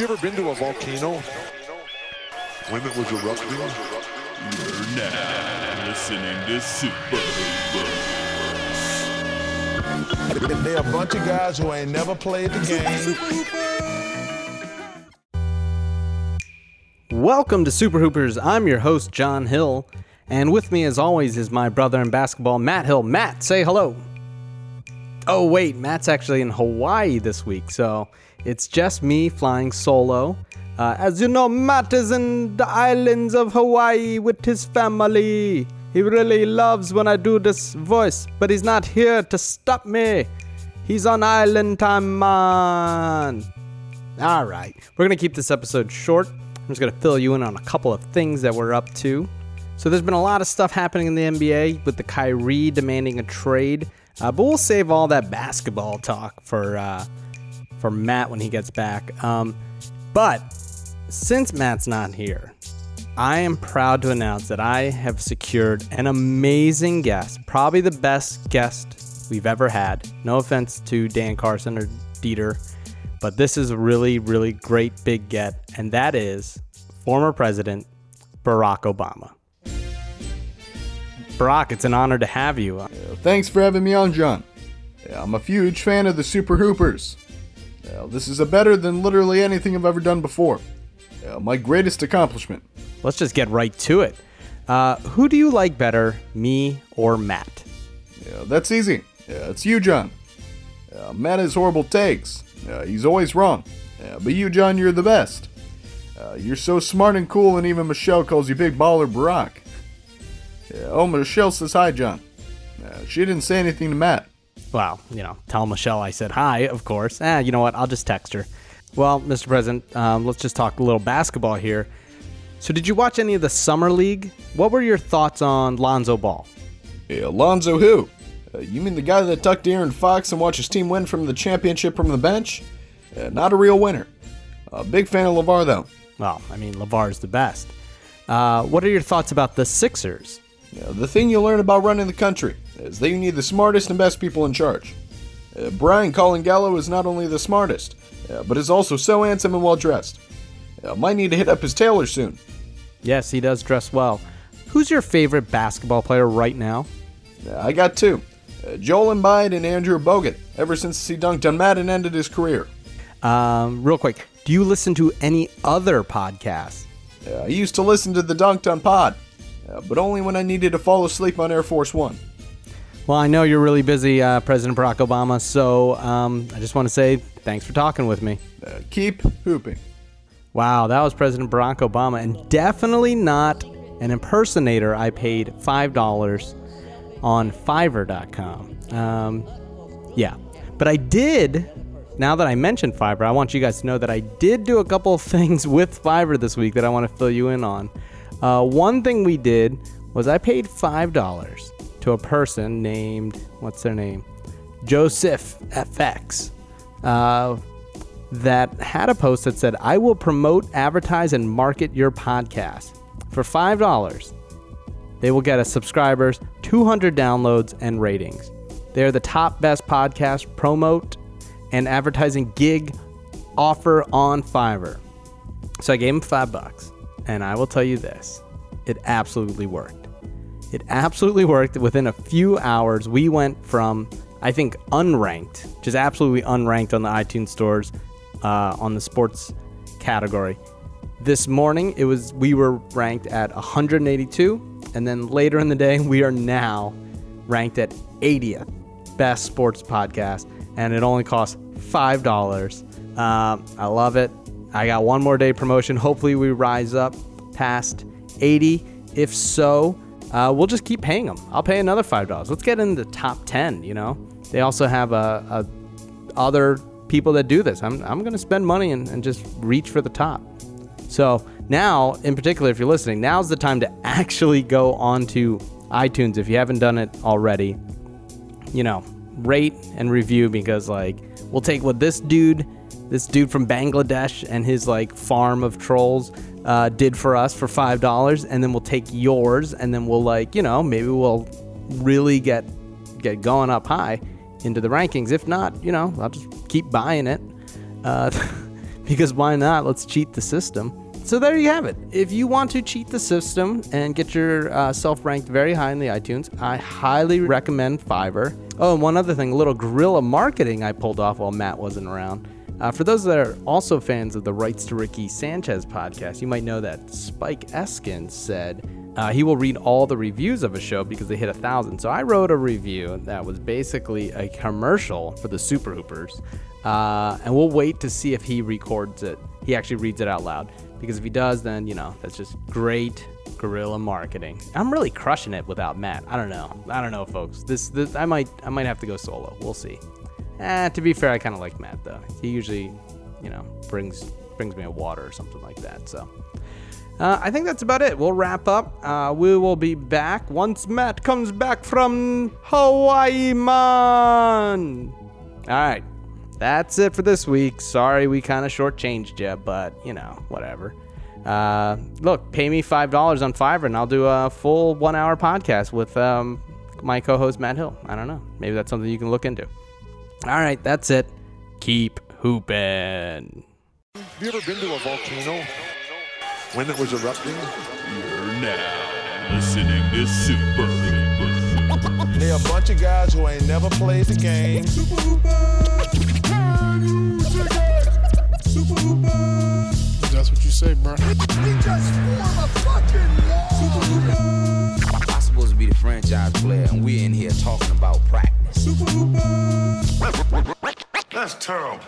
you ever been to a volcano? When it was erupting? You're now listening to Super Hoopers. They're a bunch of guys who ain't never played the game. Welcome to Super Hoopers. I'm your host, John Hill. And with me, as always, is my brother in basketball, Matt Hill. Matt, say hello. Oh, wait, Matt's actually in Hawaii this week, so it's just me flying solo. Uh, as you know, Matt is in the islands of Hawaii with his family. He really loves when I do this voice, but he's not here to stop me. He's on island time, man. All right, we're going to keep this episode short. I'm just going to fill you in on a couple of things that we're up to. So, there's been a lot of stuff happening in the NBA with the Kyrie demanding a trade, uh, but we'll save all that basketball talk for uh, for Matt when he gets back. Um, but since Matt's not here, I am proud to announce that I have secured an amazing guest, probably the best guest we've ever had. No offense to Dan Carson or Dieter, but this is a really, really great big get, and that is former President Barack Obama. Barack, it's an honor to have you. Thanks for having me on, John. I'm a huge fan of the Super Hoopers. This is a better than literally anything I've ever done before. My greatest accomplishment. Let's just get right to it. Uh, who do you like better, me or Matt? Yeah, that's easy. Yeah, it's you, John. Yeah, Matt has horrible takes. Yeah, he's always wrong. Yeah, but you, John, you're the best. Uh, you're so smart and cool, and even Michelle calls you Big Baller Barack. Yeah, oh, Michelle says hi, John. Uh, she didn't say anything to Matt. Well, you know, tell Michelle I said hi, of course. Eh, you know what? I'll just text her. Well, Mr. President, um, let's just talk a little basketball here. So, did you watch any of the Summer League? What were your thoughts on Lonzo Ball? Hey, Alonzo who? Uh, you mean the guy that tucked Aaron Fox and watched his team win from the championship from the bench? Uh, not a real winner. Uh, big fan of LaVar, though. Well, I mean, LaVar's the best. Uh, what are your thoughts about the Sixers? The thing you learn about running the country is that you need the smartest and best people in charge. Uh, Bryan Colangelo is not only the smartest, uh, but is also so handsome and well dressed. Uh, might need to hit up his tailor soon. Yes, he does dress well. Who's your favorite basketball player right now? Uh, I got two uh, Joel Embiid and Andrew Bogut, ever since he dunked on Matt and ended his career. Um, real quick, do you listen to any other podcasts? Uh, I used to listen to the Dunc'd On Pod, uh, but only when I needed to fall asleep on Air Force One. Well, I know you're really busy, uh, President Barack Obama, so um, I just want to say thanks for talking with me. Uh, keep hooping. Wow, that was President Barack Obama, and definitely not an impersonator. I paid $5 on Fiverr.com. Um, yeah, but I did. Now that I mentioned Fiverr, I want you guys to know that I did do a couple of things with Fiverr this week that I want to fill you in on. Uh, one thing we did was I paid $5 to a person named, what's their name? Joseph FX. Uh, that had a post that said, I will promote, advertise, and market your podcast. For $5, they will get us subscribers, 200 downloads, and ratings. They're the top best podcast promote and advertising gig offer on Fiverr. So I gave him five bucks, and I will tell you this it absolutely worked. It absolutely worked. Within a few hours, we went from, I think, unranked, just absolutely unranked on the iTunes stores uh, on the sports category. This morning, it was we were ranked at 182, and then later in the day, we are now ranked at 80th best sports podcast, and it only costs five dollars. Um, I love it. I got one more day promotion. Hopefully, we rise up past 80. If so, uh, we'll just keep paying them. I'll pay another five dollars. Let's get in the top 10. You know, they also have a, a other people that do this. I'm, I'm to spend money and, and just reach for the top. So now, in particular, if you're listening, now's the time to actually go onto iTunes if you haven't done it already. You know, rate and review because like we'll take what this dude, this dude from Bangladesh and his like farm of trolls uh, did for us for five dollars, and then we'll take yours, and then we'll like you know maybe we'll really get get going up high into the rankings. If not, you know, I'll just keep buying it. Uh, because why not? Let's cheat the system. So there you have it. If you want to cheat the system and get yourself ranked very high in the iTunes, I highly recommend Fiverr. Oh, and one other thing, a little guerrilla marketing I pulled off while Matt wasn't around. Uh, for those that are also fans of the Rights to Ricky Sanchez podcast, you might know that Spike Eskin said uh, he will read all the reviews of a show because they hit a thousand. So I wrote a review that was basically a commercial for the Super Hoopers, uh, and we'll wait to see if he records it. He actually reads it out loud because if he does, then you know that's just great guerrilla marketing. I'm really crushing it without Matt. I don't know. I don't know, folks. This, this I might I might have to go solo. We'll see. Eh, to be fair, I kind of like Matt though. He usually, you know, brings brings me a water or something like that. So. Uh, I think that's about it. We'll wrap up. Uh, we will be back once Matt comes back from Hawaii, man. All right, that's it for this week. Sorry we kind of shortchanged you, but you know, whatever. Uh, look, pay me five dollars on Fiverr, and I'll do a full one-hour podcast with um, my co-host Matt Hill. I don't know. Maybe that's something you can look into. All right, that's it. Keep hooping. Have you ever been to a volcano when it was erupting? You're now listening to Super Hooper. They a bunch of guys who ain't never played the game. That's what you say, bro. I'm supposed to be the franchise player, and we're in here talking about practice. That's terrible.